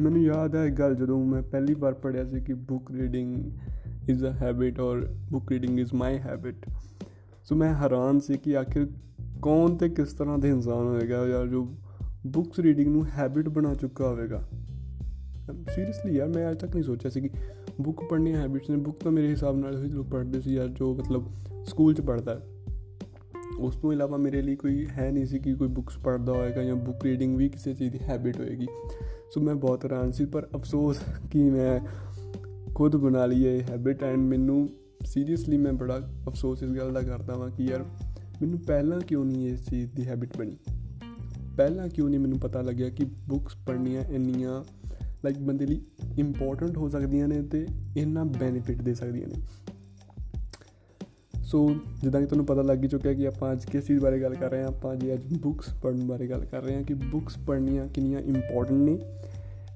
ਮੈਨੂੰ ਯਾਦ ਹੈ ਇੱਕ ਗੱਲ ਜਦੋਂ ਮੈਂ ਪਹਿਲੀ ਵਾਰ ਪੜ੍ਹਿਆ ਸੀ ਕਿ book reading is a habit ਔਰ book reading is my habit so ਮੈਂ ਹੈਰਾਨ ਸੀ ਕਿ ਆਖਿਰ ਕੌਣ ਤੇ ਕਿਸ ਤਰ੍ਹਾਂ ਦੇ ਇਨਸਾਨ ਹੋਵੇਗਾ ਯਾਰ ਜੋ ਬੁੱਕਸ ਰੀਡਿੰਗ ਨੂੰ ਹੈਬਿਟ ਬਣਾ ਚੁੱਕਾ ਹੋਵੇਗਾ। ਸੀਰੀਅਸਲੀ ਯਾਰ, ਮੈਂ ਅਜੇ ਤੱਕ ਨਹੀਂ ਸੋਚਿਆ ਸੀ ਕਿ ਬੁੱਕ ਪੜ੍ਹਨੀਆਂ ਹੈਬਿਟਸ ਨੇ। ਬੁੱਕ ਤਾਂ ਮੇਰੇ ਹਿਸਾਬ ਨਾਲ ਹੀ ਲੋਕ ਪੜ੍ਹਦੇ ਸੀ ਯਾਰ ਜੋ ਮਤਲਬ ਸਕੂਲ 'ਚ ਪੜ੍ਹਦਾ ਹੈ। ਉਸ ਤੋਂ ਇਲਾਵਾ ਮੇਰੇ ਲਈ ਕੋਈ ਹੈ ਨਹੀਂ ਸੀ ਕਿ ਕੋਈ ਬੁੱਕਸ ਪੜ੍ਹਦਾ ਹੋਏਗਾ ਜਾਂ ਬੁੱਕ ਰੀਡਿੰਗ ਵੀ ਕਿਸੇ ਚੀਜ਼ ਦੀ ਹੈਬਿਟ ਹੋਏਗੀ। ਸੋ ਮੈਂ ਬਹੁਤ ਹੈਰਾਨ ਸੀ, ਪਰ ਅਫਸੋਸ ਕਿ ਮੈਂ ਖੁਦ ਬਣਾ ਲਈ ਇਹ ਹੈਬਿਟ ਐਂਡ ਮੈਨੂੰ ਸੀਰੀਅਸਲੀ ਮੈਂ ਬੜਾ ਅਫਸੋਸ ਇਸ ਗੱਲ ਦਾ ਕਰਦਾ ਹਾਂ ਕਿ ਯਾਰ ਮੈਨੂੰ ਪਹਿਲਾਂ ਕਿਉਂ ਨਹੀਂ ਇਸ ਚੀਜ਼ ਦੀ ਹੈਬਿਟ ਬਣੀ? ਪਹਿਲਾਂ ਕਿਉਂ ਨਹੀਂ ਮੈਨੂੰ ਪਤਾ ਲੱਗਿਆ ਕਿ ਬੁੱਕਸ ਪੜ੍ਹਨੀਆਂ ਇੰਨੀਆਂ ਲਾਈਕ ਬੰਦੇ ਲਈ ਇੰਪੋਰਟੈਂਟ ਹੋ ਸਕਦੀਆਂ ਨੇ ਤੇ ਇੰਨਾ ਬੈਨੀਫਿਟ ਦੇ ਸਕਦੀਆਂ ਨੇ। ਸੋ ਜਿੱਦਾਂ ਕਿ ਤੁਹਾਨੂੰ ਪਤਾ ਲੱਗ ਹੀ ਚੁੱਕਿਆ ਕਿ ਆਪਾਂ ਅੱਜ ਕਿਸ ਚੀਜ਼ ਬਾਰੇ ਗੱਲ ਕਰ ਰਹੇ ਹਾਂ? ਆਪਾਂ ਜੀ ਅੱਜ ਬੁੱਕਸ ਪੜ੍ਹਨ ਬਾਰੇ ਗੱਲ ਕਰ ਰਹੇ ਹਾਂ ਕਿ ਬੁੱਕਸ ਪੜ੍ਹਨੀਆਂ ਕਿੰਨੀਆਂ ਇੰਪੋਰਟੈਂਟ ਨੇ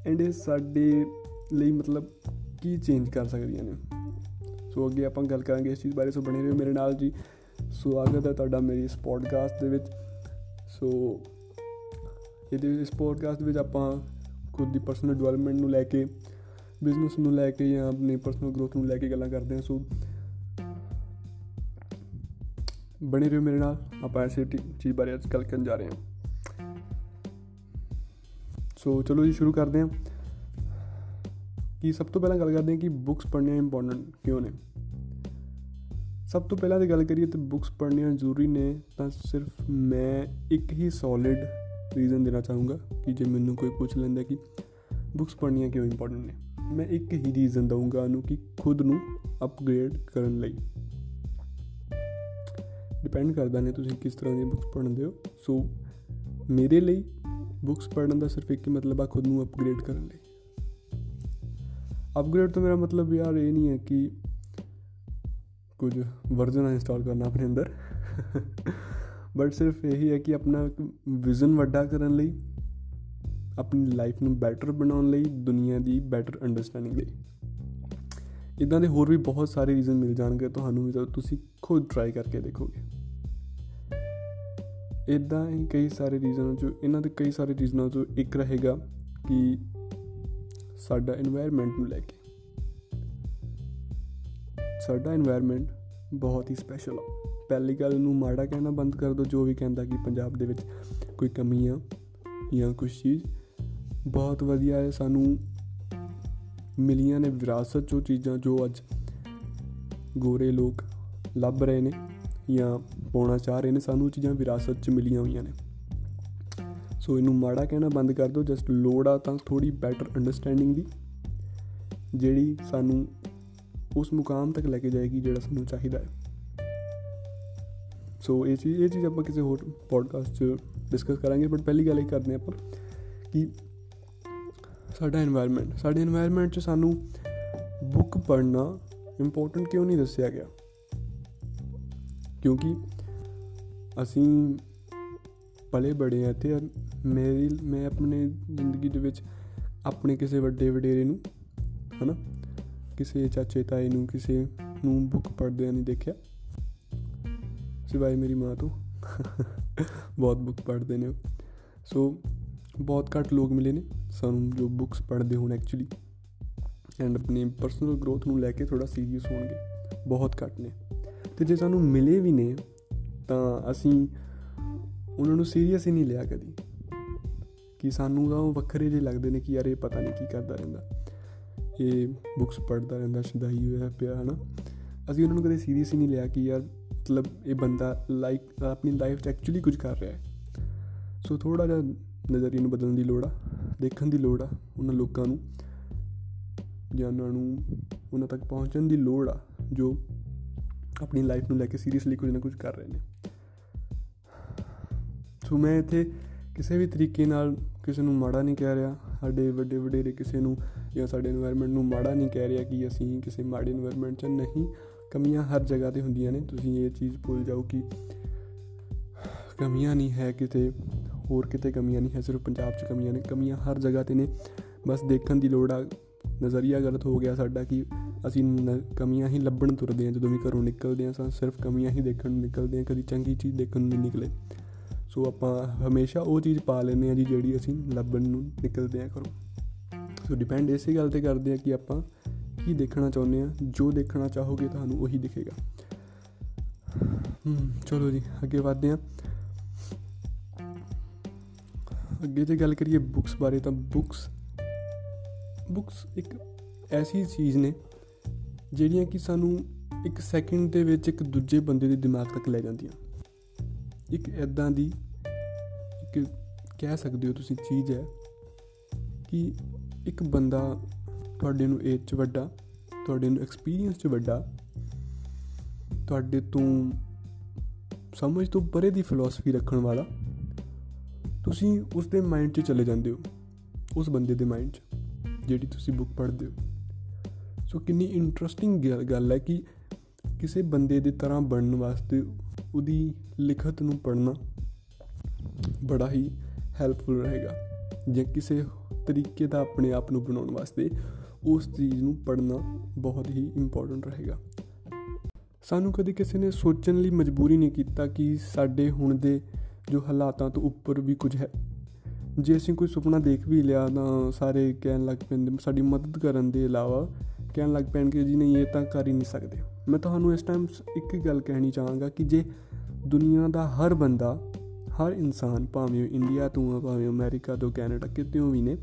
ਐਂਡ ਇਹ ਸਾਡੇ ਲਈ ਮਤਲਬ ਕੀ ਚੇਂਜ ਕਰ ਸਕਦੀਆਂ ਨੇ। ਸੋ ਅੱਗੇ ਆਪਾਂ ਗੱਲ ਕਰਾਂਗੇ ਇਸ ਚੀਜ਼ ਬਾਰੇ। ਸੋ ਬਣੇ ਰਹੋ ਮੇਰੇ ਨਾਲ ਜੀ। ਸਵਾਗਤ ਹੈ ਤੁਹਾਡਾ ਮੇਰੀ ਇਸ ਪੋਡਕਾਸਟ ਦੇ ਵਿੱਚ। ਸੋ ਇਹਦੇ ਇਸ ਪੋਡਕਾਸਟ ਵਿੱਚ ਆਪਾਂ ਖੁਦ ਦੀ ਪਰਸਨਲ ਡਿਵੈਲਪਮੈਂਟ ਨੂੰ ਲੈ ਕੇ ਬਿਜ਼ਨਸ ਨੂੰ ਲੈ ਕੇ ਜਾਂ ਆਪਣੀ ਪਰਸਨਲ ਗਰੋਥ ਨੂੰ ਲੈ ਕੇ ਗੱਲਾਂ ਕਰਦੇ ਹਾਂ। ਸੋ ਬਣੇ ਰਹੋ ਮੇਰੇ ਨਾਲ। ਆਪਾਂ ਐਸੇ ਚੀਜ਼ ਬਾਰੇ ਅੱਜ ਗੱਲ ਕਰਨ ਜਾ ਰਹੇ ਹਾਂ। ਸੋ ਚਲੋ ਜੀ, ਸ਼ੁਰੂ ਕਰਦੇ ਹਾਂ। ਕਿ ਸਭ ਤੋਂ ਪਹਿਲਾਂ ਗੱਲ ਕਰਦੇ ਹਾਂ ਕਿ ਬੁੱਕਸ ਪੜ੍ਹਨੀਆਂ ਇੰਪੋਰਟੈਂਟ ਕਿਉਂ ਨੇ? ਸਭ ਤੋਂ ਪਹਿਲਾਂ ਤੇ ਗੱਲ ਕਰੀਏ ਤਾਂ ਬੁੱਕਸ ਪੜ੍ਹਨੀਆਂ ਜ਼ਰੂਰੀ ਨੇ, ਤਾਂ ਸਿਰਫ ਮੈਂ ਇੱਕ ਹੀ ਸੋਲਿਡ ਰੀਜ਼ਨ ਦੇਣਾ ਚਾਹੂੰਗਾ ਕਿ ਜੇ ਮੈਨੂੰ ਕੋਈ ਪੁੱਛ ਲੈਂਦਾ ਕਿ ਬੁੱਕਸ ਪੜ੍ਹਨੀਆਂ ਕਿਉਂ ਇੰਪੋਰਟੈਂਟ ਨੇ, ਮੈਂ ਇੱਕ ਹੀ ਰੀਜ਼ਨ ਦਊਂਗਾ ਉਹਨੂੰ ਕਿ ਖੁਦ ਨੂੰ ਅਪਗ੍ਰੇਡ ਕਰਨ ਲਈ। ਡਿਪੈਂਡ ਕਰਦਾ ਨੇ ਤੁਸੀਂ ਕਿਸ ਤਰ੍ਹਾਂ ਦੀਆਂ ਬੁੱਕਸ ਪੜ੍ਹਦੇ ਹੋ। ਸੋ ਮੇਰੇ ਲਈ ਬੁੱਕਸ ਪੜ੍ਹਨ ਦਾ ਸਿਰਫ ਇੱਕ ਹੀ ਮਤਲਬ ਆ ਖੁਦ ਨੂੰ ਅਪਗ੍ਰੇਡ ਕਰਨ ਲਈ। ਅਪਗ੍ਰੇਡ ਤੋਂ ਮੇਰਾ ਮਤਲਬ ਯਾਰ ਇਹ ਨਹੀਂ ਹੈ ਕਿ ਕੁਝ ਵਰਜ਼ਨ ਇੰਸਟਾਲ ਕਰਨਾ ਆਪਣੇ ਅੰਦਰ। ਬਟ ਸਿਰਫ ਇਹੀ ਹੈ ਕਿ ਆਪਣਾ ਵਿਜ਼ਨ ਵੱਡਾ ਕਰਨ ਲਈ, ਆਪਣੀ ਲਾਈਫ ਨੂੰ ਬੈਟਰ ਬਣਾਉਣ ਲਈ, ਦੁਨੀਆ ਦੀ ਬੈਟਰ ਅੰਡਰਸਟੈਂਡਿੰਗ ਲਈ। ਇਦਾਂ ਦੇ ਹੋਰ ਵੀ ਬਹੁਤ ਸਾਰੇ ਰੀਜ਼ਨ ਮਿਲ ਜਾਣਗੇ ਤੁਹਾਨੂੰ ਜਦੋਂ ਤੁਸੀਂ ਖੁਦ ਟਰਾਈ ਕਰਕੇ ਦੇਖੋਗੇ। ਇਦਾਂ ਹੀ ਕਈ ਸਾਰੇ ਰੀਜ਼ਨਾਂ ਚੋਂ ਇਹਨਾਂ ਦੇ ਕਈ ਸਾਰੇ ਰੀਜ਼ਨਾਂ ਚੋਂ ਇੱਕ ਰਹੇਗਾ ਕਿ ਸਾਡਾ এনवायरमेंट ਨੂੰ ਲੈ ਕੇ। ਸਾਡਾ এনवायरमेंट ਬਹੁਤ ਹੀ ਸਪੈਸ਼ਲ ਆ। ਪਹਿਲੀ ਗੱਲ ਨੂੰ ਮਾੜਾ ਕਹਿਣਾ ਬੰਦ ਕਰ ਦਿਓ ਜੋ ਵੀ ਕਹਿੰਦਾ ਕਿ ਪੰਜਾਬ ਦੇ ਵਿੱਚ ਕੋਈ ਕਮੀ ਆ ਜਾਂ ਕੁਝ ਚੀਜ਼। ਬਹੁਤ ਵਧੀਆ ਹੈ, ਸਾਨੂੰ ਮਿਲੀਆਂ ਨੇ ਵਿਰਾਸਤ ਚੋਂ ਚੀਜ਼ਾਂ ਜੋ ਅੱਜ ਗੋਰੇ ਲੋਕ ਲੱਭ ਰਹੇ ਨੇ। ਜਾਂ ਪਾਉਣਾ ਚਾਹ ਰਹੇ ਨੇ, ਸਾਨੂੰ ਚੀਜ਼ਾਂ ਵਿਰਾਸਤ 'ਚ ਮਿਲੀਆਂ ਹੋਈਆਂ ਨੇ। ਸੋ ਇਹਨੂੰ ਮਾੜਾ ਕਹਿਣਾ ਬੰਦ ਕਰ ਦਿਓ ਜਸਟ ਲੋੜ ਆ ਤਾਂ ਥੋੜੀ ਬੈਟਰ ਅੰਡਰਸਟੈਂਡਿੰਗ ਦੀ, ਜਿਹੜੀ ਸਾਨੂੰ ਉਸ ਮੁਕਾਮ ਤੱਕ ਲੈ ਕੇ ਜਾਏਗੀ ਜਿਹੜਾ ਸਾਨੂੰ ਚਾਹੀਦਾ ਹੈ। ਸੋ ਇਹ ਚੀਜ਼ ਇਹ ਚੀਜ਼ ਆਪਾਂ ਕਿਸੇ ਹੋਰ ਪੋਡਕਾਸਟ 'ਚ ਡਿਸਕਸ ਕਰਾਂਗੇ ਬਟ ਪਹਿਲੀ ਗੱਲ ਇਹ ਕਰਦੇ ਆਪਾਂ ਕਿ ਸਾਡਾ এনवायरमेंट ਸਾਡੇ এনवायरमेंट 'ਚ ਸਾਨੂੰ ਬੁੱਕ ਪੜ੍ਹਨਾ ਇੰਪੋਰਟੈਂਟ ਕਿਉਂ ਨਹੀਂ ਦੱਸਿਆ ਗਿਆ? ਕਿਉਂਕਿ ਅਸੀਂ ਪਲੇ ਬੜੇ ਆ ਤੇ ਮੇਰੀ, ਮੈਂ ਆਪਣੇ ਜ਼ਿੰਦਗੀ ਦੇ ਵਿੱਚ ਆਪਣੇ ਕਿਸੇ ਵੱਡੇ ਵਡੇਰੇ ਨੂੰ, ਹਨਾ, ਕਿਸੇ ਚਾਚੇ ਤਾਏ ਨੂੰ, ਕਿਸੇ ਨੂੰ ਬੁੱਕ ਪੜ੍ਹਦਿਆਂ ਨਹੀਂ ਦੇਖਿਆ। ਸਿਵਾਏ ਮੇਰੀ ਮਾਂ ਤੋਂ। ਬਹੁਤ ਬੁੱਕ ਪੜ੍ਹਦੇ ਨੇ ਸੋ ਬਹੁਤ ਘੱਟ ਲੋਕ ਮਿਲੇ ਨੇ ਸਾਨੂੰ ਜੋ ਬੁੱਕਸ ਪੜ੍ਹਦੇ ਹੋਣ ਐਕਚੁਅਲੀ ਐਂਡ ਆਪਣੀ ਪਰਸਨਲ ਗਰੋਥ ਨੂੰ ਲੈ ਕੇ ਥੋੜਾ ਸੀਰੀਅਸ ਹੋਣਗੇ। ਬਹੁਤ ਘੱਟ ਨੇ। ਤੇ ਜੇ ਸਾਨੂੰ ਮਿਲੇ ਵੀ ਨੇ, ਤਾਂ ਅਸੀਂ ਉਹਨਾਂ ਨੂੰ ਸੀਰੀਅਸ ਹੀ ਨਹੀਂ ਲਿਆ ਕਦੀ। ਕਿ ਸਾਨੂੰ ਤਾਂ ਉਹ ਵੱਖਰੇ ਜਿਹੇ ਲੱਗਦੇ ਨੇ ਕਿ ਯਾਰ ਇਹ ਪਤਾ ਨਹੀਂ ਕੀ ਕਰਦਾ ਰਹਿੰਦਾ। ਇਹ ਬੁੱਕਸ ਪੜ੍ਹਦਾ ਰਹਿੰਦਾ, ਸ਼ਦਾਈ ਹੋਇਆ ਪਿਆ, ਹਨਾ। ਅਸੀਂ ਉਹਨਾਂ ਨੂੰ ਕਦੇ ਸੀਰੀਅਸ ਹੀ ਨਹੀਂ ਲਿਆ ਕਿ ਯਾਰ ਮਤਲਬ ਇਹ ਬੰਦਾ ਲਾਈਕ ਆਪਣੀ ਲਾਈਫ 'ਚ ਐਕਚੁਅਲੀ ਕੁਝ ਕਰ ਰਿਹਾ ਹੈ। ਸੋ ਥੋੜਾ ਜਿਹਾ ਨਜ਼ਰੀਏ ਨੂੰ ਬਦਲਣ ਦੀ ਲੋੜ ਆ, ਦੇਖਣ ਦੀ ਲੋੜ ਆ ਉਹਨਾਂ ਲੋਕਾਂ ਨੂੰ। ਜਾਂ ਉਹਨਾਂ ਨੂੰ ਉਹਨਾਂ ਤੱਕ ਪਹੁੰਚਣ ਦੀ ਲੋੜ ਆ, ਜੋ ਆਪਣੀ ਲਾਈਫ ਨੂੰ ਲੈ ਕੇ ਸੀਰੀਅਸਲੀ ਕੁਝ ਨਾ ਕੁਝ ਕਰ ਰਹੇ ਨੇ। ਸੋ ਮੈਂ ਇੱਥੇ ਕਿਸੇ ਵੀ ਤਰੀਕੇ ਨਾਲ ਕਿਸੇ ਨੂੰ ਮਾੜਾ ਨਹੀਂ ਕਹਿ ਰਿਹਾ, ਸਾਡੇ ਵੱਡੇ ਵਡੇਰੇ ਕਿਸੇ ਨੂੰ ਜਾਂ ਸਾਡੇ এনवायरमेंट ਨੂੰ ਮਾੜਾ ਨਹੀਂ ਕਹਿ ਰਿਹਾ ਕਿ ਅਸੀਂ ਕਿਸੇ ਮਾੜੇ এনवायरमेंट 'ਚ ਨਹੀਂ। ਕਮੀਆਂ ਹਰ ਜਗ੍ਹਾ ਤੇ ਹੁੰਦੀਆਂ ਨੇ, ਤੁਸੀਂ ਇਹ ਚੀਜ਼ ਭੁੱਲ ਜਾਓ ਕਿ ਕਮੀਆਂ ਨਹੀਂ ਹੈ ਕਿਤੇ, ਹੋਰ ਕਿਤੇ ਕਮੀਆਂ ਨਹੀਂ ਹੈ, ਸਿਰਫ ਪੰਜਾਬ 'ਚ ਕਮੀਆਂ ਨੇ। ਕਮੀਆਂ ਹਰ ਜਗ੍ਹਾ ਤੇ ਨੇ। ਬਸ ਦੇਖਣ ਦੀ ਲੋੜ ਆ ਨਜ਼ਰੀਆ ਗਲਤ ਹੋ ਗਿਆ ਸਾਡਾ ਕਿ ਅਸੀਂ ਕਮੀਆਂ ਹੀ ਲੱਭਣ ਤੁਰਦੇ ਹਾਂ, ਜਦੋਂ ਵੀ ਘਰੋਂ ਨਿਕਲਦੇ ਹਾਂ ਤਾਂ ਸਿਰਫ ਕਮੀਆਂ ਹੀ ਦੇਖਣ ਨੂੰ ਨਿਕਲਦੇ ਹਾਂ, ਕਦੀ ਚੰਗੀ ਚੀਜ਼ ਦੇਖਣ ਨੂੰ ਨਹੀਂ ਨਿਕਲੇ। ਸੋ ਆਪਾਂ ਹਮੇਸ਼ਾ ਉਹ ਚੀਜ਼ ਪਾ ਲੈਂਦੇ ਹਾਂ ਜੀ ਜਿਹੜੀ ਅਸੀਂ ਲੱਭਣ ਨੂੰ ਨਿਕਲਦੇ ਹਾਂ ਘਰੋਂ। ਸੋ ਡਿਪੈਂਡ ਇਸੇ ਗੱਲ ਤੇ ਕਰਦੇ ਹਾਂ ਕਿ ਆਪਾਂ ਕੀ ਦੇਖਣਾ ਚਾਹੁੰਦੇ ਹਾਂ, ਜੋ ਦੇਖਣਾ ਚਾਹੋਗੇ ਤੁਹਾਨੂੰ ਉਹੀ ਦਿਖੇਗਾ। ਹਮ ਚਲੋ ਜੀ, ਅੱਗੇ ਵਧਦੇ ਹਾਂ। ਅੱਗੇ ਜੇ ਗੱਲ ਕਰੀਏ ਬੁక్స్ ਬਾਰੇ ਤਾਂ ਬੁక్స్ ਬੁక్స్ ਇੱਕ ਐਸੀ ਚੀਜ਼ ਨੇ ਜਿਹੜੀਆਂ ਕਿ ਸਾਨੂੰ ਇੱਕ ਸੈਕਿੰਡ ਦੇ ਵਿੱਚ ਇੱਕ ਦੂਜੇ ਬੰਦੇ ਦੇ ਦਿਮਾਗ ਤੱਕ ਲੈ ਜਾਂਦੀਆਂ। ਇੱਕ ਐਦਾਂ ਦੀ ਇੱਕ ਕਹਿ ਸਕਦੇ ਹੋ ਤੁਸੀਂ ਚੀਜ਼ ਹੈ ਕਿ ਇੱਕ ਬੰਦਾ ਤੁਹਾਡੇ ਨੂੰ ਏਜ 'ਚ ਵੱਡਾ, ਤੁਹਾਡੇ ਨੂੰ ਐਕਸਪੀਰੀਅੰਸ 'ਚ ਵੱਡਾ, ਤੁਹਾਡੇ ਤੋਂ ਸਮਝ ਤੋਂ ਪਰੇ ਦੀ ਫਿਲਾਸਫੀ ਰੱਖਣ ਵਾਲਾ, ਤੁਸੀਂ ਉਸ ਦੇ ਮਾਈਂਡ 'ਚ ਚਲੇ ਜਾਂਦੇ ਹੋ, ਉਸ ਬੰਦੇ ਦੇ ਮਾਈਂਡ 'ਚ। ਜਿਹੜੀ ਤੁਸੀਂ ਬੁੱਕ ਪੜ੍ਹਦੇ ਹੋ। ਸੋ ਕਿੰਨੀ ਇੰਟਰਸਟਿੰਗ ਗੱਲ ਹੈ ਕਿ ਕਿਸੇ ਬੰਦੇ ਦੀ ਤਰ੍ਹਾਂ ਬਣਨ ਵਾਸਤੇ ਉਹਦੀ ਲਿਖਤ ਨੂੰ ਪੜ੍ਹਨਾ ਬੜਾ ਹੀ ਹੈਲਪਫੁਲ ਰਹੇਗਾ। ਜੇ ਕਿਸੇ ਤਰੀਕੇ ਦਾ ਆਪਣੇ ਆਪ ਨੂੰ ਬਣਾਉਣ ਵਾਸਤੇ ਉਸ ਚੀਜ਼ ਨੂੰ ਪੜ੍ਹਨਾ ਬਹੁਤ ਹੀ ਇੰਪੋਰਟੈਂਟ ਰਹੇਗਾ। ਸਾਨੂੰ ਕਦੇ ਕਿਸੇ ਨੇ ਸੋਚਣ ਲਈ ਮਜਬੂਰੀ ਨਹੀਂ ਕੀਤਾ ਕਿ ਸਾਡੇ ਹੁਣ ਦੇ ਜੋ ਹਾਲਾਤਾਂ ਤੋਂ ਉੱਪਰ ਵੀ ਕੁਝ ਹੈ। ਜੇ ਅਸੀਂ ਕੋਈ ਸੁਪਨਾ ਦੇਖ ਵੀ ਲਿਆ ਤਾਂ ਸਾਰੇ ਕਹਿਣ ਲੱਗ ਪੈਂਦੇ ਸਾਡੀ ਮਦਦ ਕਰਨ ਦੇ ਇਲਾਵਾ ਕਹਿਣ ਲੱਗ ਪੈਣਗੇ ਜੀ ਨਹੀਂ, ਇਹ ਤਾਂ ਕਰ ਹੀ ਨਹੀਂ ਸਕਦੇ। ਮੈਂ ਤੁਹਾਨੂੰ ਇਸ ਟਾਈਮ ਇੱਕ ਗੱਲ ਕਹਿਣੀ ਚਾਹਾਂਗਾ ਕਿ ਜੇ ਦੁਨੀਆ ਦਾ ਹਰ ਬੰਦਾ, ਹਰ ਇਨਸਾਨ ਭਾਵੇਂ ਇੰਡੀਆ ਤੋਂ ਭਾਵੇਂ ਅਮਰੀਕਾ ਤੋਂ ਕੈਨੇਡਾ ਕਿਤੇੋਂ ਵੀ ਨੇ,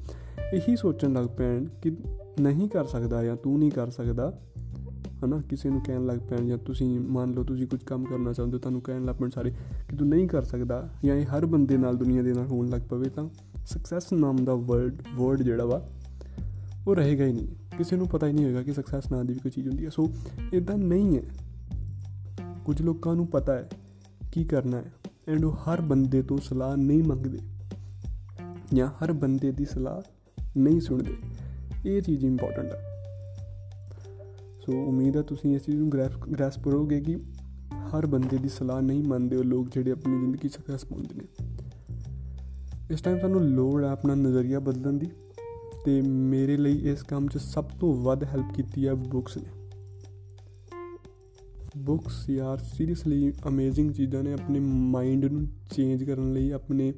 ਇਹੀ ਸੋਚਣ ਲੱਗ ਪੈਣ ਕਿ ਨਹੀਂ ਕਰ ਸਕਦਾ ਜਾਂ ਤੂੰ ਨਹੀਂ ਕਰ ਸਕਦਾ ਹਨਾ, ਕਿਸੇ ਨੂੰ ਕਹਿਣ ਲੱਗ ਪੈਣ ਜਾਂ ਤੁਸੀਂ ਮੰਨ ਲਓ ਤੁਸੀਂ ਕੁਝ ਕੰਮ ਕਰਨਾ ਚਾਹੁੰਦੇ ਹੋ, ਤੁਹਾਨੂੰ ਕਹਿਣ ਲੱਗ ਪੈਣ ਸਾਰੇ ਕਿ ਤੂੰ ਨਹੀਂ ਕਰ ਸਕਦਾ ਜਾਂ ਇਹ ਹਰ ਬੰਦੇ ਨਾਲ ਦੁਨੀਆ ਦੇ ਨਾਲ ਹੋਣ ਲੱਗ ਪਵੇ ਤਾਂ ਸਕਸੈਸ ਨਾਮ ਦਾ ਵਰਡ ਵਰਡ ਜਿਹੜਾ ਵਾ, ਉਹ ਰਹੇਗਾ ਹੀ ਨਹੀਂ। ਕਿਸੇ ਨੂੰ ਪਤਾ ਹੀ ਨਹੀਂ ਹੋਏਗਾ ਕਿ ਸਕਸੈਸ ਨਾਂ ਦੀ ਵੀ ਕੋਈ ਚੀਜ਼ ਹੁੰਦੀ ਹੈ। ਸੋ ਇਦਾਂ ਨਹੀਂ ਹੈ। ਕੁਝ ਲੋਕਾਂ ਨੂੰ ਪਤਾ ਹੈ ਕੀ ਕਰਨਾ ਹੈ ਐਂਡ ਉਹ ਹਰ ਬੰਦੇ ਤੋਂ ਸਲਾਹ ਨਹੀਂ ਮੰਗਦੇ ਜਾਂ ਹਰ ਬੰਦੇ ਦੀ ਸਲਾਹ ਨਹੀਂ ਸੁਣਦੇ। ਇਹ ਚੀਜ਼ ਇੰਪੋਰਟੈਂਟ ਹੈ ਸੋ ਉਮੀਦ ਹੈ ਤੁਸੀਂ ਇਸ ਚੀਜ਼ ਨੂੰ ਗ੍ਰੈਸਪ ਗ੍ਰੈਸਪ ਕਰੋਗੇ ਕਿ ਹਰ ਬੰਦੇ ਦੀ ਸਲਾਹ ਨਹੀਂ ਮੰਨਦੇ ਉਹ ਲੋਕ ਜਿਹੜੇ ਆਪਣੀ ਜ਼ਿੰਦਗੀ ਸਕਸੈਸ ਪਾਉਂਦੇ ਨੇ। ਇਸ ਟਾਈਮ ਸਾਨੂੰ ਲੋੜ ਹੈ ਆਪਣਾ ਨਜ਼ਰੀਆ ਬਦਲਣ ਦੀ ਤੇ ਮੇਰੇ ਲਈ ਇਸ ਕੰਮ 'ਚ ਸਭ ਤੋਂ ਵੱਧ ਹੈਲਪ ਕੀਤੀ ਹੈ ਬੁੱਕਸ ਨੇ। ਬੁੱਕਸ ਯਾਰ ਸੀਰੀਅਸਲੀ ਅਮੇਜ਼ਿੰਗ ਚੀਜ਼ਾਂ ਨੇ ਆਪਣੇ ਮਾਈਂਡ ਨੂੰ ਚੇਂਜ ਕਰਨ ਲਈ, ਆਪਣੇ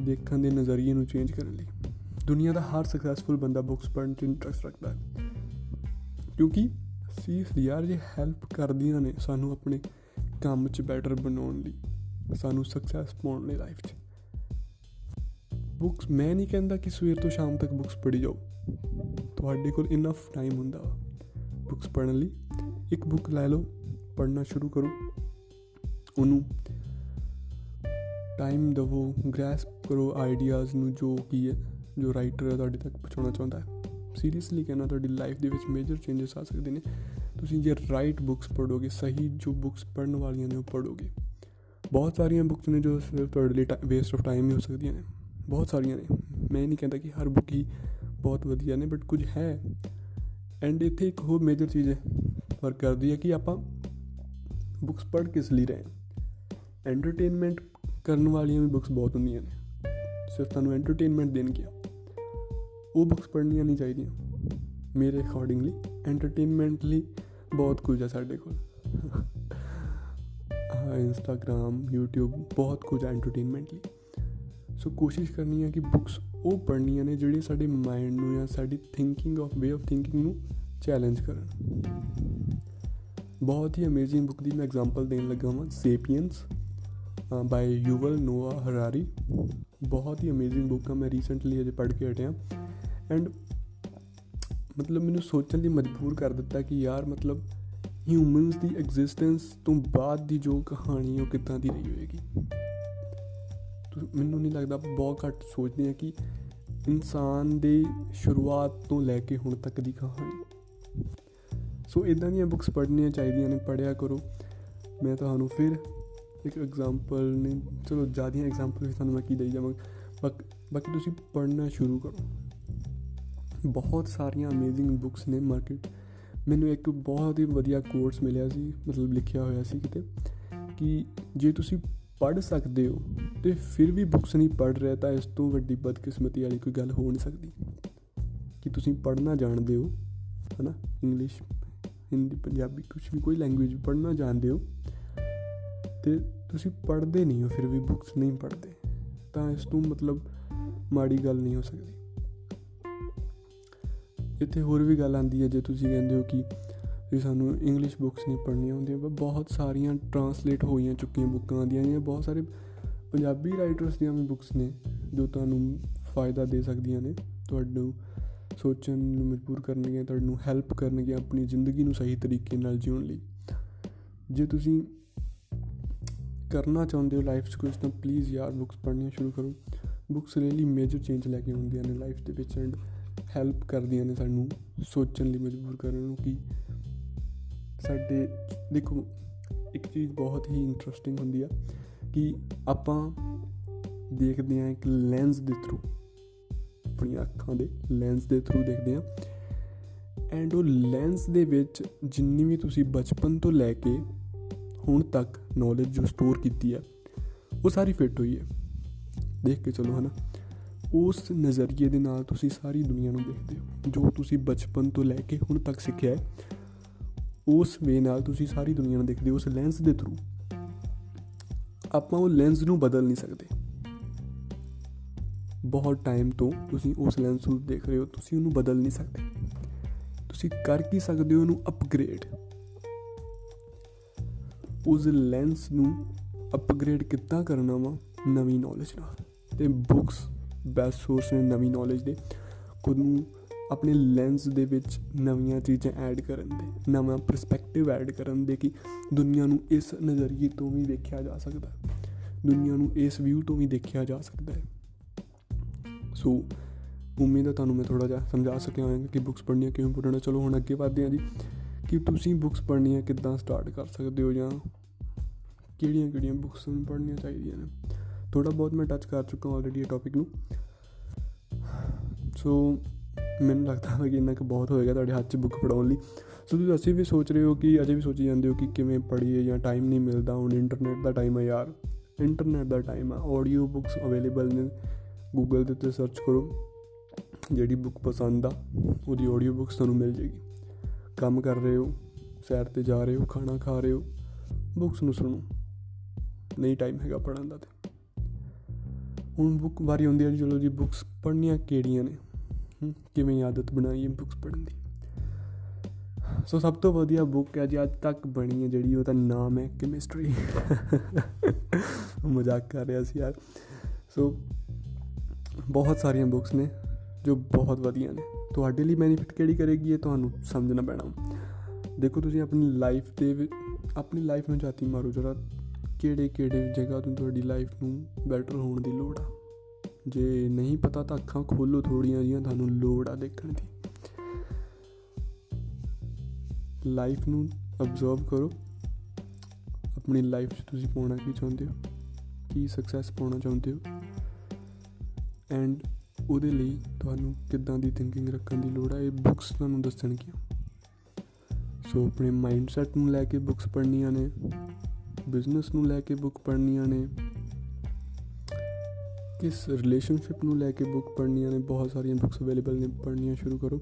ਦੇਖਣ ਦੇ ਨਜ਼ਰੀਏ ਨੂੰ ਚੇਂਜ ਕਰਨ ਲਈ। ਦੁਨੀਆ ਦਾ ਹਰ ਸਕਸੈਸਫੁਲ ਬੰਦਾ ਬੁੱਕਸ ਪੜ੍ਹਨ 'ਚ ਇੰਟਰਸਟ ਰੱਖਦਾ ਹੈ। ਕਿਉਂਕਿ ਸੀ ਯਾਰ ਜੇ ਹੈਲਪ ਕਰਦੀਆਂ ਨੇ ਸਾਨੂੰ ਆਪਣੇ ਕੰਮ 'ਚ ਬੈਟਰ ਬਣਾਉਣ ਲਈ, ਸਾਨੂੰ ਸਕਸੈਸ ਪਾਉਣ ਲਈ ਲਾਈਫ 'ਚ। ਬੁੱਕਸ ਮੈਂ ਨਹੀਂ ਕਹਿੰਦਾ ਕਿ ਸਵੇਰ ਤੋਂ ਸ਼ਾਮ ਤੱਕ ਬੁੱਕਸ ਪੜ੍ਹੀ ਜਾਓ। ਤੁਹਾਡੇ ਕੋਲ ਇਨਫ ਟਾਈਮ ਹੁੰਦਾ ਬੁੱਕਸ ਪੜ੍ਹਨ ਲਈ, ਇੱਕ ਬੁੱਕ ਲੈ ਲਓ, ਪੜ੍ਹਨਾ ਸ਼ੁਰੂ ਕਰੋ। ਉਹਨੂੰ ਟਾਈਮ ਦਿਵੋ ਗ੍ਰੈਸਪ ਕਰੋ ਆਈਡੀਆਜ਼ ਨੂੰ ਜੋ ਕੀ ਹੈ, ਜੋ ਰਾਈਟਰ ਤੁਹਾਡੇ ਤੱਕ ਪਹੁੰਚਾਉਣਾ ਚਾਹੁੰਦਾ ਹੈ। ਸੀਰੀਅਸਲੀ ਕਹਿੰਦਾ ਤੁਹਾਡੀ ਲਾਈਫ ਦੇ ਵਿੱਚ ਮੇਜਰ ਚੇਂਜਸ ਆ ਸਕਦੇ ਨੇ। ਤੁਸੀਂ ਜੇ ਰਾਈਟ ਬੁੱਕਸ ਪੜੋਗੇ ਸਹੀ ਜੋ ਬੁੱਕਸ ਪੜਨ ਵਾਲੀਆਂ ਨੇ ਉਹ ਪੜੋਗੇ ਬਹੁਤ ਸਾਰੀਆਂ ਬੁੱਕਸ ਨੇ ਜੋ ਸਿਰਫ ਤੁਹਾਡੇ ਲਈ ਵੇਸਟ ਆਫ ਟਾਈਮ ਹੀ ਹੋ ਸਕਦੀਆਂ ਨੇ। ਬਹੁਤ ਸਾਰੀਆਂ ਨੇ। ਮੈਂ ਨਹੀਂ ਕਹਿੰਦਾ ਕਿ ਹਰ ਬੁੱਕ ਹੀ ਬਹੁਤ ਵਧੀਆ ਨੇ ਬਟ ਕੁਝ ਹੈ। ਐਂਡ ਇੱਥੇ ਇੱਕ ਹੋਰ ਮੇਜਰ ਚੀਜ਼ ਹੈ ਵਰਕ ਕਰਦੀ ਹੈ ਕਿ ਆਪਾਂ ਬੁੱਕਸ ਪੜ੍ਹ ਕਿਸ ਲਈ ਰਹੇ ਐਂਟਰਟੇਨਮੈਂਟ ਕਰਨ ਵਾਲੀਆਂ ਵੀ ਬੁੱਕਸ ਬਹੁਤ ਹੁੰਦੀਆਂ ਨੇ। ਸਿਰਫ ਤੁਹਾਨੂੰ ਐਂਟਰਟੇਨਮੈਂਟ ਦੇਣਗੀਆਂ। ਉਹ ਬੁੱਕਸ ਪੜ੍ਹਨੀਆਂ ਨਹੀਂ ਚਾਹੀਦੀਆਂ। ਮੇਰੇ ਅਕੋਰਡਿੰਗਲੀ ਐਂਟਰਟੇਨਮੈਂਟਲੀ ਬਹੁਤ ਕੁਝ ਹੈ ਸਾਡੇ ਕੋਲ। ਇੰਸਟਾਗ੍ਰam YouTube, ਬਹੁਤ ਕੁਝ ਹੈ ਐਂਟਰਟੇਨਮੈਂਟ ਲਈ। ਸੋ ਕੋਸ਼ਿਸ਼ ਕਰਨੀ ਹੈ ਕਿ ਬੁੱਕਸ ਉਹ ਪੜ੍ਹਨੀਆਂ ਨੇ ਜਿਹੜੀਆਂ ਸਾਡੇ ਮਾਈਂਡ ਨੂੰ ਜਾਂ ਸਾਡੀ thinking of way of thinking ਨੂੰ ਚੈਲੰਜ ਕਰਨ। ਬਹੁਤ ਹੀ ਅਮੇਜ਼ਿੰਗ ਬੁੱਕ ਦੀ ਮੈਂ ਐਗਜ਼ਾਮਪਲ ਦੇਣ ਲੱਗਾ ਹਾਂ ਸੇਪੀਅਨਸ ਬਾਈ ਯੂਵਲ ਨੋਆ ਹਰਾਰੀ ਬਹੁਤ ਹੀ ਅਮੇਜ਼ਿੰਗ ਬੁੱਕ ਆ, ਮੈਂ ਰੀਸੈਂਟਲੀ ਅਜੇ ਪੜ੍ਹ ਕੇ ਹਟਿਆ। ਐਂਡ ਮਤਲਬ ਮੈਨੂੰ ਸੋਚਣ ਲਈ ਮਜਬੂਰ ਕਰ ਦਿੱਤਾ ਕਿ ਯਾਰ ਮਤਲਬ ਹਿਊਮਨਸ ਦੀ ਐਗਜ਼ਿਸਟੈਂਸ ਤੋਂ ਬਾਅਦ ਦੀ ਜੋ ਕਹਾਣੀ ਉਹ ਕਿੱਦਾਂ ਦੀ ਰਹੀ ਹੋਏਗੀ? ਮੈਨੂੰ ਨਹੀਂ ਲੱਗਦਾ ਬਹੁਤ ਘੱਟ ਸੋਚਦੇ ਆ ਕਿ ਇਨਸਾਨ ਦੇ ਸ਼ੁਰੂਆਤ ਤੋਂ ਲੈ ਕੇ ਹੁਣ ਤੱਕ ਦੀ ਕਹਾਣੀ। ਸੋ ਇਦਾਂ ਦੀਆਂ ਬੁੱਕਸ ਪੜ੍ਹਨੀਆਂ ਚਾਹੀਦੀਆਂ ਨੇ ਪੜਿਆ ਕਰੋ। ਮੈਂ ਤੁਹਾਨੂੰ ਫਿਰ ਇੱਕ ਐਗਜ਼ਾਮਪਲ ਨੇ, ਚਲੋ ਜਿਆਦੀਆਂ ਐਗਜ਼ਾਮਪਲ ਤੁਹਾਨੂੰ ਮੈਂ ਕੀ ਦੇਈ ਜਾਵਾਂ ਬਾਕੀ ਤੁਸੀਂ ਪੜ੍ਹਨਾ ਸ਼ੁਰੂ ਕਰੋ। ਬਹੁਤ ਸਾਰੀਆਂ ਅਮੇਜ਼ਿੰਗ ਬੁੱਕਸ ਨੇ ਮਾਰਕੀਟ ਮੈਨੂੰ ਇੱਕ ਬਹੁਤ ਹੀ ਵਧੀਆ ਕੋਰਸ ਮਿਲਿਆ ਸੀ, ਮਤਲਬ ਲਿਖਿਆ ਹੋਇਆ ਸੀ ਕਿਤੇ, ਕਿ ਜੇ ਤੁਸੀਂ ਪੜ੍ਹ ਸਕਦੇ ਹੋ ਤੇ ਫਿਰ ਵੀ ਬੁੱਕਸ ਨਹੀਂ ਪੜ੍ਹ ਰਹੇ ਤਾਂ ਇਸ ਤੋਂ ਵੱਡੀ ਬਦਕਿਸਮਤੀ ਵਾਲੀ ਕੋਈ ਗੱਲ ਹੋ ਨਹੀਂ ਸਕਦੀ। ਕਿ ਤੁਸੀਂ ਪੜ੍ਹਨਾ ਜਾਣਦੇ ਹੋ, ਹਨਾ? ਇੰਗਲਿਸ਼ ਹਿੰਦੀ ਪੰਜਾਬੀ ਕੁਝ ਵੀ, ਕੋਈ ਲੈਂਗੁਏਜ ਪੜ੍ਹਨਾ ਜਾਣਦੇ ਹੋ, ਤੇ ਤੁਸੀਂ ਪੜ੍ਹਦੇ ਨਹੀਂ ਹੋ, ਫਿਰ ਵੀ ਬੁੱਕਸ ਨਹੀਂ ਪੜ੍ਹਦੇ, ਤਾਂ ਇਸ ਤੋਂ ਮਤਲਬ ਮਾੜੀ ਗੱਲ ਨਹੀਂ ਹੋ ਸਕਦੀ। ਇੱਥੇ ਹੋਰ ਵੀ ਗੱਲ ਆਉਂਦੀ ਹੈ ਜੇ ਤੁਸੀਂ ਕਹਿੰਦੇ ਹੋ ਕਿ ਵੀ ਸਾਨੂੰ ਇੰਗਲਿਸ਼ ਬੁੱਕਸ ਨਹੀਂ ਪੜ੍ਹਨੀਆਂ ਹੁੰਦੀਆਂ ਪਰ ਬਹੁਤ ਸਾਰੀਆਂ ਟਰਾਂਸਲੇਟ ਹੋਈਆਂ ਚੁੱਕੀਆਂ ਬੁੱਕਾਂ ਆਉਂਦੀਆਂ ਜਾਂ ਬਹੁਤ ਸਾਰੇ ਪੰਜਾਬੀ ਰਾਈਟਰਸ ਦੀਆਂ ਵੀ ਬੁੱਕਸ ਨੇ ਜੋ ਤੁਹਾਨੂੰ ਫਾਇਦਾ ਦੇ ਸਕਦੀਆਂ ਨੇ ਤੁਹਾਨੂੰ ਸੋਚਣ ਨੂੰ ਮਜਬੂਰ ਕਰਨਗੀਆਂ ਤੁਹਾਨੂੰ ਹੈਲਪ ਕਰਨਗੀਆਂ ਆਪਣੀ ਜ਼ਿੰਦਗੀ ਨੂੰ ਸਹੀ ਤਰੀਕੇ ਨਾਲ ਜਿਉਣ ਲਈ। ਜੇ ਤੁਸੀਂ ਕਰਨਾ ਚਾਹੁੰਦੇ ਹੋ ਲਾਈਫ 'ਚ ਕੁਝ ਤਾਂ ਪਲੀਜ਼ ਯਾਰ ਬੁੱਕਸ ਪੜ੍ਹਨੀਆਂ ਸ਼ੁਰੂ ਕਰੋ। ਬੁੱਕਸ ਰੀਲੀ ਮੇਜਰ ਚੇਂਜ ਲੈ ਕੇ ਆਉਂਦੀਆਂ ਨੇ ਲਾਈਫ ਦੇ ਵਿੱਚ ਐਂਡ ਹੈਲਪ ਕਰਦੀਆਂ ਨੇ ਸਾਨੂੰ, ਸੋਚਣ ਲਈ, ਮਜਬੂਰ ਕਰਨ ਨੂੰ ਕਿ ਸਾਡੇ, ਦੇਖੋ, ਇੱਕ ਚੀਜ਼ ਬਹੁਤ ਹੀ ਇੰਟਰਸਟਿੰਗ ਹੁੰਦੀ ਆ ਕਿ ਆਪਾਂ ਦੇਖਦੇ ਆ ਇੱਕ ਲੈਂਸ ਦੇ ਥਰੂ ਆਪਣੀਆਂ ਅੱਖਾਂ ਦੇ ਲੈਂਸ ਦੇ ਥਰੂ ਦੇਖਦੇ ਆ ਐਂਡ ਉਹ ਲੈਂਸ ਦੇ ਵਿੱਚ ਜਿੰਨੀ ਵੀ ਤੁਸੀਂ ਬਚਪਨ ਤੋਂ ਲੈ ਕੇ ਹੁਣ ਤੱਕ ਨੌਲੇਜ ਜੋ ਸਟੋਰ ਕੀਤੀ ਹੈ ਉਹ ਸਾਰੀ ਫਿੱਟ ਹੋਈ ਹੈ ਦੇਖ ਕੇ ਚਲੋ, ਹਨਾ। ਉਸ ਨਜ਼ਰੀਏ ਦੇ ਨਾਲ ਤੁਸੀਂ ਸਾਰੀ ਦੁਨੀਆ ਨੂੰ ਦੇਖਦੇ ਹੋ। ਜੋ ਤੁਸੀਂ ਬਚਪਨ ਤੋਂ ਲੈ ਕੇ ਹੁਣ ਤੱਕ ਸਿੱਖਿਆ ਹੈ, ਉਸ ਵੇ ਨਾਲ ਤੁਸੀਂ ਸਾਰੀ ਦੁਨੀਆ ਨੂੰ ਦੇਖਦੇ ਹੋ, ਉਸ ਲੈਂਸ ਦੇ ਥਰੂ ਆਪਾਂ ਉਹ ਲੈਂਸ ਨੂੰ ਬਦਲ ਨਹੀਂ ਸਕਦੇ। ਬਹੁਤ ਟਾਈਮ ਤੋਂ ਤੁਸੀਂ ਉਸ ਲੈਂਸ ਨੂੰ ਦੇਖ ਰਹੇ ਹੋ, ਤੁਸੀਂ ਉਹਨੂੰ ਬਦਲ ਨਹੀਂ ਸਕਦੇ। ਤੁਸੀਂ ਕਰ ਕੀ ਸਕਦੇ ਹੋ ਉਹਨੂੰ ਅਪਗ੍ਰੇਡ ਉਸ ਲੈਂਸ ਨੂੰ ਅਪਗ੍ਰੇਡ ਕਿੱਦਾਂ ਕਰਨਾ ਵਾ? ਨਵੀਂ ਨੌਲੇਜ ਨਾਲ। ਤੇ ਬੁੱਕਸ ਬੈਸਟ ਸੋਰਸ ਨੇ ਨਵੀਂ ਨੌਲੇਜ ਦੇ। ਖੁਦ ਨੂੰ ਆਪਣੇ ਲੈਂਸ ਦੇ ਵਿੱਚ ਨਵੀਆਂ ਚੀਜ਼ਾਂ ਐਡ ਕਰਨ ਦੇ, ਨਵਾਂ ਪਰਸਪੈਕਟਿਵ ਐਡ ਕਰਨ ਦੇ ਕਿ ਦੁਨੀਆ ਨੂੰ ਇਸ ਨਜ਼ਰੀਏ ਤੋਂ ਵੀ ਦੇਖਿਆ ਜਾ ਸਕਦਾ ਦੁਨੀਆ ਨੂੰ ਇਸ ਵਿਊ ਤੋਂ ਵੀ ਦੇਖਿਆ ਜਾ ਸਕਦਾ ਹੈ। ਸੋ ਉਮੀਦ ਹੈ ਤੁਹਾਨੂੰ ਮੈਂ ਥੋੜਾ ਜਿਹਾ ਸਮਝਾ ਸਕਿਆ ਹਾਂ ਕਿ ਬੁੱਕਸ ਪੜ੍ਹਨੀਆਂ ਕਿਉਂ ਇੰਪੋਰਟੈਂਟ ਹੈ ਚਲੋ ਹੁਣ ਅੱਗੇ ਵਧਦੇ ਹਾਂ ਜੀ। ਕਿ ਤੁਸੀਂ ਬੁੱਕਸ ਪੜ੍ਹਨੀਆਂ ਕਿੱਦਾਂ ਸਟਾਰਟ ਕਰ ਸਕਦੇ ਹੋ ਜਾਂ ਕਿਹੜੀਆਂ ਕਿਹੜੀਆਂ ਬੁੱਕਸ ਨੂੰ ਪੜ੍ਹਨੀਆਂ ਚਾਹੀਦੀਆਂ ਨੇ? ਥੋੜਾ ਬਹੁਤ ਮੈਂ ਟੱਚ ਕਰ ਚੁੱਕਾ ਹਾਂ ਆਲਰੇਡੀ ਇਹ ਟੌਪਿਕ ਨੂੰ ਸੋ ਮੈਨੂੰ ਲੱਗਦਾ ਹੈ ਕਿ ਇੰਨਾ ਕੁ ਬਹੁਤ ਹੋਏਗਾ ਤੁਹਾਡੇ ਹੱਥ 'ਚ ਬੁੱਕ ਪੜਾਉਣ ਲਈ ਸੋ ਤੁਸੀਂ ਅਸੀਂ ਵੀ ਸੋਚ ਰਹੇ ਹੋ ਕਿ ਅਜੇ ਵੀ ਸੋਚੀ ਜਾਂਦੇ ਹੋ ਕਿ ਕਿਵੇਂ ਪੜ੍ਹੀਏ ਜਾਂ ਟਾਈਮ ਨਹੀਂ ਮਿਲਦਾ ਹੁਣ ਇੰਟਰਨੈਟ ਦਾ ਟਾਈਮ ਹੈ ਯਾਰ ਇੰਟਰਨੈਟ ਦਾ ਟਾਈਮ ਹੈ ਆਡੀਓ ਬੁੱਕਸ ਅਵੇਲੇਬਲ ਨੇ ਗੂਗਲ ਦੇ ਉੱਤੇ ਸਰਚ ਕਰੋ ਜਿਹੜੀ ਬੁੱਕ ਪਸੰਦ ਆ ਉਹਦੀ ਆਡੀਓ ਬੁੱਕਸ ਤੁਹਾਨੂੰ ਮਿਲ ਜੇਗੀ ਕੰਮ ਕਰ ਰਹੇ ਹੋ ਸੈਰ ਤੇ ਜਾ ਰਹੇ ਹੋ ਖਾਣਾ ਖਾ ਰਹੇ ਹੋ ਬੁੱਕਸ ਨੂੰ ਸੁਣੋ ਨਹੀਂ ਟਾਈਮ ਹੈਗਾ ਪੜਨ ਦਾ ਤੇ ਹੁਣ ਬੁੱਕ ਵਾਰੀ ਹੁੰਦੀ ਹੈ ਜੀ, ਚਲੋ ਜੀ ਬੁੱਕਸ ਪੜ੍ਹਨੀਆਂ ਕਿਹੜੀਆਂ ਨੇ? ਕਿਵੇਂ ਆਦਤ ਬਣਾਈ ਬੁੱਕਸ ਪੜ੍ਹਨ ਦੀ? ਸੋ ਸਭ ਤੋਂ ਵਧੀਆ ਬੁੱਕ ਹੈ ਜੀ, ਅੱਜ ਤੱਕ ਬਣੀ ਹੈ ਜਿਹੜੀ, ਉਹਦਾ ਨਾਮ ਹੈ ਕੈਮਿਸਟਰੀ ਮਜ਼ਾਕ ਕਰ ਰਿਹਾ ਸੀ ਯਾਰ। ਸੋ ਬਹੁਤ ਸਾਰੀਆਂ ਬੁੱਕਸ ਨੇ, ਜੋ ਬਹੁਤ ਵਧੀਆ ਨੇ। ਤੁਹਾਡੇ ਲਈ ਬੈਨੀਫਿਟ ਕਿਹੜੀ ਕਰੇਗੀ ਇਹ ਤੁਹਾਨੂੰ ਸਮਝਣਾ ਪੈਣਾ। ਦੇਖੋ, ਤੁਸੀਂ ਆਪਣੀ ਲਾਈਫ ਦੇ ਆਪਣੀ ਲਾਈਫ ਨੂੰ ਜਾਤੀ ਮਾਰੋ, ਜਰਾ। ਕਿਹੜੇ ਕਿਹੜੇ ਜਗ੍ਹਾ ਤੋਂ ਤੁਹਾਡੀ ਲਾਈਫ ਨੂੰ ਬੈਟਰ ਹੋਣ ਦੀ ਲੋੜ ਆ? ਜੇ ਨਹੀਂ ਪਤਾ ਤਾਂ ਅੱਖਾਂ ਖੋਲੋ ਥੋੜੀਆਂ ਜੀਆਂ ਤੁਹਾਨੂੰ ਲੋੜ ਆ ਦੇਖਣ ਦੀ। ਲਾਈਫ ਨੂੰ ਅਬਜ਼ਰਵ ਕਰੋ। ਆਪਣੀ ਲਾਈਫ 'ਚ ਤੁਸੀਂ ਪਾਉਣਾ ਕੀ ਚਾਹੁੰਦੇ ਹੋ? ਕੀ ਸਕਸੈਸ ਪਾਉਣਾ ਚਾਹੁੰਦੇ ਹੋ? ਐਂਡ ਉਹਦੇ ਲਈ ਤੁਹਾਨੂੰ ਕਿੱਦਾਂ ਦੀ ਥਿੰਕਿੰਗ ਰੱਖਣ ਦੀ ਲੋੜ ਹੈ ਇਹ ਬੁੱਕਸ ਤੁਹਾਨੂੰ ਦੱਸਣਗੀਆਂ। ਸੋ ਆਪਣੇ ਮਾਈਂਡਸੈਟ ਨੂੰ ਲੈ ਕੇ ਬੁੱਕਸ ਪੜ੍ਹਨੀਆਂ ਨੇ। ਬਿਜ਼ਨਸ ਨੂੰ ਲੈ ਕੇ ਬੁੱਕ ਪੜ੍ਹਨੀਆਂ ਨੇ, ਕਿਸ ਰਿਲੇਸ਼ਨਸ਼ਿਪ ਨੂੰ ਲੈ ਕੇ ਬੁੱਕ ਪੜ੍ਹਨੀਆਂ ਨੇ, ਬਹੁਤ ਸਾਰੀਆਂ ਬੁੱਕਸ ਅਵੇਲੇਬਲ ਨੇ, ਪੜ੍ਹਨੀਆਂ ਸ਼ੁਰੂ ਕਰੋ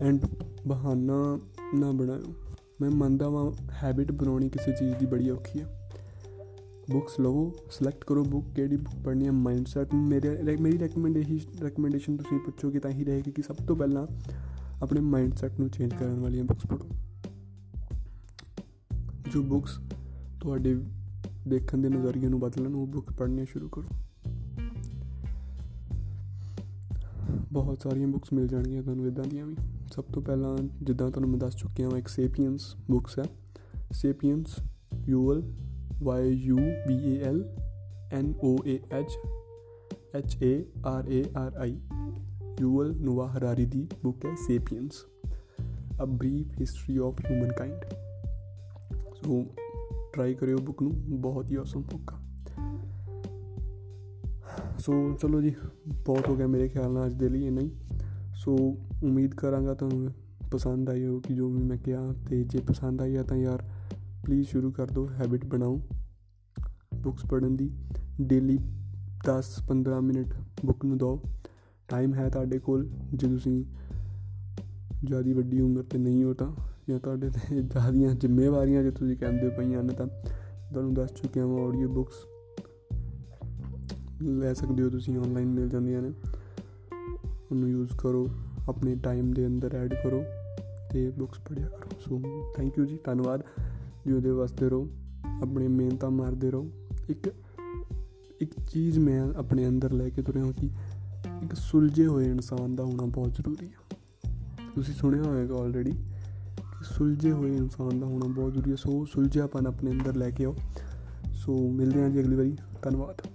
ਐਂਡ ਬਹਾਨਾ ਨਾ ਬਣਾਓ ਮੈਂ ਮੰਨਦਾ ਵਾਂ ਹੈਬਿਟ ਬਣਾਉਣੀ ਕਿਸੇ ਚੀਜ਼ ਦੀ ਬੜੀ ਔਖੀ ਹੈ ਬੁੱਕਸ ਲਵੋ ਸਿਲੈਕਟ ਕਰੋ ਬੁੱਕ ਕਿਹੜੀ ਬੁੱਕ ਪੜ੍ਹਨੀ ਹੈ ਮਾਈਂਡਸੈਟ ਮੇਰੇ, ਮੇਰੀ ਰეკਮੈਂਡੇਸ਼ਨ ਰეკਮੈਂਡੇਸ਼ਨ ਤੁਸੀਂ ਪੁੱਛੋਗੇ ਤਾਂ ਹੀ ਰਹੇਗੀ ਕਿ ਸਭ ਤੋਂ ਪਹਿਲਾਂ ਆਪਣੇ ਮਾਈਂਡਸੈਟ ਨੂੰ ਚੇਂਜ ਕਰਨ ਵਾਲੀਆਂ ਬੁੱਕਸ ਪੜ੍ਹੋ। ਜੋ ਬੁੱਕਸ ਤੁਹਾਡੇ ਦੇਖਣ ਦੇ ਨਜ਼ਰੀਏ ਨੂੰ ਬਦਲਣ, ਉਹ ਬੁੱਕ ਪੜ੍ਹਨੀਆਂ ਸ਼ੁਰੂ ਕਰੋ। ਬਹੁਤ ਸਾਰੀਆਂ ਬੁੱਕਸ ਮਿਲ ਜਾਣਗੀਆਂ ਤੁਹਾਨੂੰ ਇਦਾਂ ਦੀਆਂ ਵੀ। ਸਭ ਤੋਂ ਪਹਿਲਾਂ ਜਿੱਦਾਂ ਤੁਹਾਨੂੰ ਮੈਂ ਦੱਸ ਚੁੱਕਿਆ ਹਾਂ ਇੱਕ ਸੇਪੀਅੰਸ ਬੁੱਕਸ ਹੈ। Sapiens Yuval Y U V A L N O A H H A R A R I Yuval Noah Harari the book ਹੈ Sapiens. A brief history of humankind so try ਕਰਿਓ book ਨੂੰ, ਬਹੁਤ ਹੀ awesome book ਆ। ਸੋ ਚਲੋ ਜੀ, ਬਹੁਤ ਹੋ ਗਿਆ ਮੇਰੇ ਖਿਆਲ ਨਾਲ ਅੱਜ ਦੇ ਲਈ ਇੰਨਾ ਹੀ। ਸੋ ਉਮੀਦ ਕਰਾਂਗਾ ਤੁਹਾਨੂੰ ਪਸੰਦ ਆਈ ਹੋ ਕਿ ਜੋ ਵੀ ਮੈਂ ਕਿਹਾ, ਤੇ ਜੇ ਪਸੰਦ ਆਈ ਆ ਤਾਂ ਯਾਰ ਪਲੀਜ਼ ਸ਼ੁਰੂ ਕਰ ਦਿਓ ਹੈਬਿਟ ਬਣਾਓ ਬੁੱਕਸ ਪੜ੍ਹਨ ਦੀ। ਡੇਲੀ 10-15 ਮਿੰਟ ਬੁੱਕ ਨੂੰ ਦਿਓ। ਟਾਈਮ ਹੈ ਤੁਹਾਡੇ ਕੋਲ, ਜੇ ਤੁਸੀਂ ਜ਼ਿਆਦਾ ਵੱਡੀ ਉਮਰ ਤੇ ਨਹੀਂ ਹੋ ਤਾਂ। ਜਾਂ ਤੁਹਾਡੇ ਤੇ ਜ਼ਿਆਦੀਆਂ ਜ਼ਿੰਮੇਵਾਰੀਆਂ ਜੇ ਤੁਸੀਂ ਕਹਿੰਦੇ ਪਈਆਂ ਨੇ ਤਾਂ ਤੁਹਾਨੂੰ ਦੱਸ ਚੁੱਕਿਆ ਹਾਂ ਆਡੀਓ ਬੁੱਕਸ ਲੈ ਸਕਦੇ ਹੋ ਤੁਸੀਂ ਆਨਲਾਈਨ ਮਿਲ ਜਾਂਦੀਆਂ ਨੇ। ਉਹਨੂੰ ਯੂਜ਼ ਕਰੋ, ਆਪਣੇ ਟਾਈਮ ਦੇ ਅੰਦਰ ਐਡ ਕਰੋ ਤੇ ਬੁੱਕਸ ਪੜ੍ਹਿਆ ਕਰੋ। ਸੋ ਥੈਂਕ ਯੂ ਜੀ, ਧੰਨਵਾਦ। ਜਿਉਦੇ ਵਾਸਤੇ ਰਹੋ, ਆਪਣੀ ਮਿਹਨਤਾਂ ਮਾਰਦੇ ਰਹੋ। ਇੱਕ ਇੱਕ ਚੀਜ਼ ਮੈਂ ਆਪਣੇ ਅੰਦਰ ਲੈ ਕੇ ਤੁਰਿਆ ਹਾਂ ਕਿ ਇੱਕ ਸੁਲਝੇ ਹੋਏ ਇਨਸਾਨ ਦਾ ਹੋਣਾ ਬਹੁਤ ਜ਼ਰੂਰੀ ਆ। ਤੁਸੀਂ ਸੁਣਿਆ ਹੋਵੇਗਾ ਆਲਰੇਡੀ ਕਿ ਸੁਲਝੇ ਹੋਏ ਇਨਸਾਨ ਦਾ ਹੋਣਾ ਬਹੁਤ ਜ਼ਰੂਰੀ ਹੈ। ਸੋ ਸੁਲਝਿਆਪਨ ਆਪਣੇ ਅੰਦਰ ਲੈ ਕੇ ਆਓ। ਸੋ ਮਿਲਦੇ ਹਾਂ ਜੀ ਅਗਲੀ ਵਾਰੀ। ਧੰਨਵਾਦ।